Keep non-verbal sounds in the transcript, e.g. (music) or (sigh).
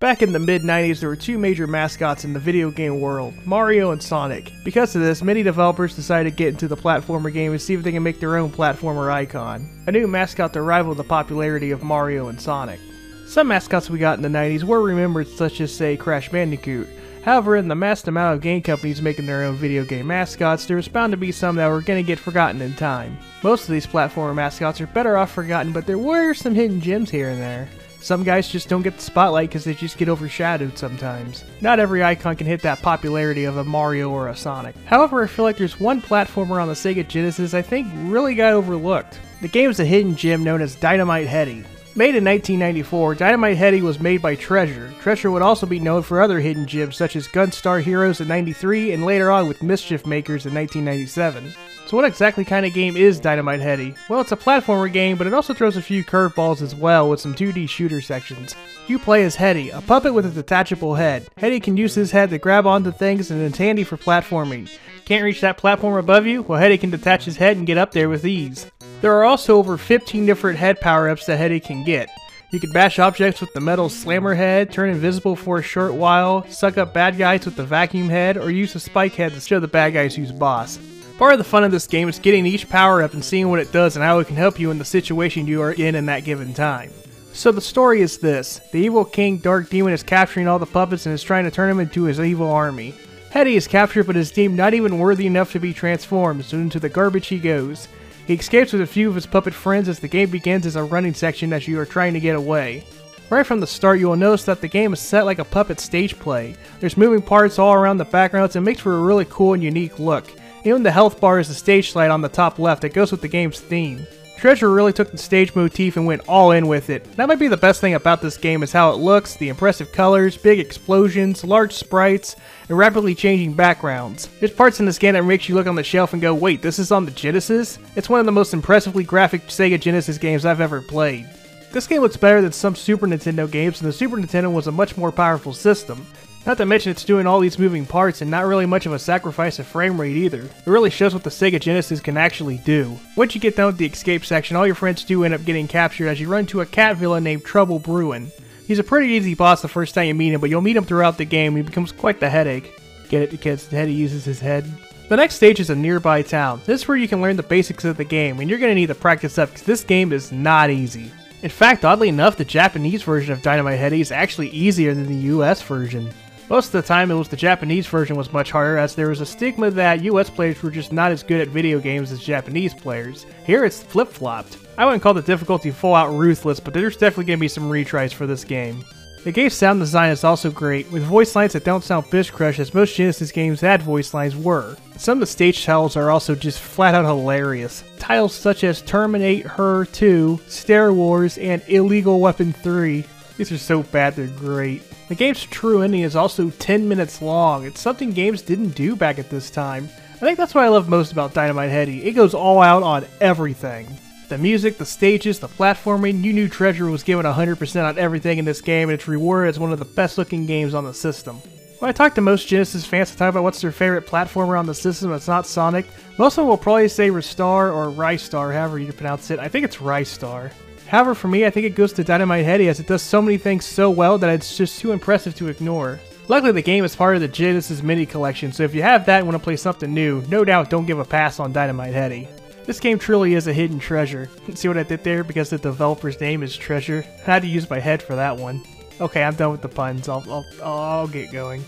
Back in the mid 90s, there were two major mascots in the video game world Mario and Sonic. Because of this, many developers decided to get into the platformer game and see if they can make their own platformer icon. A new mascot to rival the popularity of Mario and Sonic. Some mascots we got in the 90s were remembered, such as, say, Crash Bandicoot. However, in the mass amount of game companies making their own video game mascots, there was bound to be some that were going to get forgotten in time. Most of these platformer mascots are better off forgotten, but there were some hidden gems here and there. Some guys just don't get the spotlight because they just get overshadowed sometimes. Not every icon can hit that popularity of a Mario or a Sonic. However, I feel like there's one platformer on the Sega Genesis I think really got overlooked. The game is a hidden gem known as Dynamite Headdy. Made in 1994, Dynamite Headdy was made by Treasure. Treasure would also be known for other hidden gems such as Gunstar Heroes in 93 and later on with Mischief Makers in 1997. So what exactly kind of game is Dynamite Headdy? Well, it's a platformer game, but it also throws a few curveballs as well with some 2D shooter sections. You play as Headdy, a puppet with a detachable head. Headdy can use his head to grab onto things and it's handy for platforming. Can't reach that platform above you? Well, Headdy can detach his head and get up there with ease. There are also over 15 different head power-ups that Headdy can get. You can bash objects with the metal slammer head, turn invisible for a short while, suck up bad guys with the vacuum head, or use the spike head to show the bad guys who's boss. Part of the fun of this game is getting each power up and seeing what it does and how it can help you in the situation you are in in that given time. So the story is this. The evil king Dark Demon is capturing all the puppets and is trying to turn them into his evil army. Headdy is captured but is deemed not even worthy enough to be transformed, so into the garbage he goes. He escapes with a few of his puppet friends as the game begins as a running section as you are trying to get away. Right from the start, you will notice that the game is set like a puppet stage play. There's moving parts all around the backgrounds and makes for a really cool and unique look. Even the health bar is a stage slide on the top left that goes with the game's theme. Treasure really took the stage motif and went all in with it. That might be the best thing about this game is how it looks, the impressive colors, big explosions, large sprites, and rapidly changing backgrounds. There's parts in this game that makes you look on the shelf and go, wait, this is on the Genesis? It's one of the most impressively graphic Sega Genesis games I've ever played. This game looks better than some Super Nintendo games, and the Super Nintendo was a much more powerful system. Not to mention it's doing all these moving parts and not really much of a sacrifice of frame rate either. It really shows what the Sega Genesis can actually do. Once you get done with the escape section, all your friends do end up getting captured as you run to a cat villain named Trouble Bruin. He's a pretty easy boss the first time you meet him, but you'll meet him throughout the game and he becomes quite the headache. Get it because Headdy uses his head? The next stage is a nearby town. This is where you can learn the basics of the game, and you're going to need to practice up because this game is not easy. In fact, oddly enough, the Japanese version of Dynamite Headdy is actually easier than the US version. Most of the time it was the Japanese version was much harder as there was a stigma that US players were just not as good at video games as Japanese players. Here it's flip-flopped. I wouldn't call the difficulty full out ruthless, but there's definitely going to be some retries for this game. The game's sound design is also great, with voice lines that don't sound bitcrushed as most Genesis games had voice lines were. Some of the stage titles are also just flat out hilarious. Titles such as Terminate Her 2, Stair Wars, and Illegal Weapon 3. These are so bad they're great. The game's true ending is also 10 minutes long. It's something games didn't do back at this time. I think that's what I love most about Dynamite Headdy. It goes all out on everything. The music, the stages, the platforming, you knew Treasure was given 100% on everything in this game and it's rewarded as one of the best looking games on the system. When I talk to most Genesis fans to talk about what's their favorite platformer on the system that's not Sonic, most of them will probably say Ristar or Rystar, however you pronounce it. I think it's Rystar. However, for me, I think it goes to Dynamite Headdy as it does so many things so well that it's just too impressive to ignore. Luckily, the game is part of the Genesis Mini Collection, so if you have that and want to play something new, no doubt don't give a pass on Dynamite Headdy. This game truly is a hidden treasure. (laughs) See what I did there? Because the developer's name is Treasure. I had to use my head for that one. Okay, I'm done with the puns. I'll, I'll, I'll get going.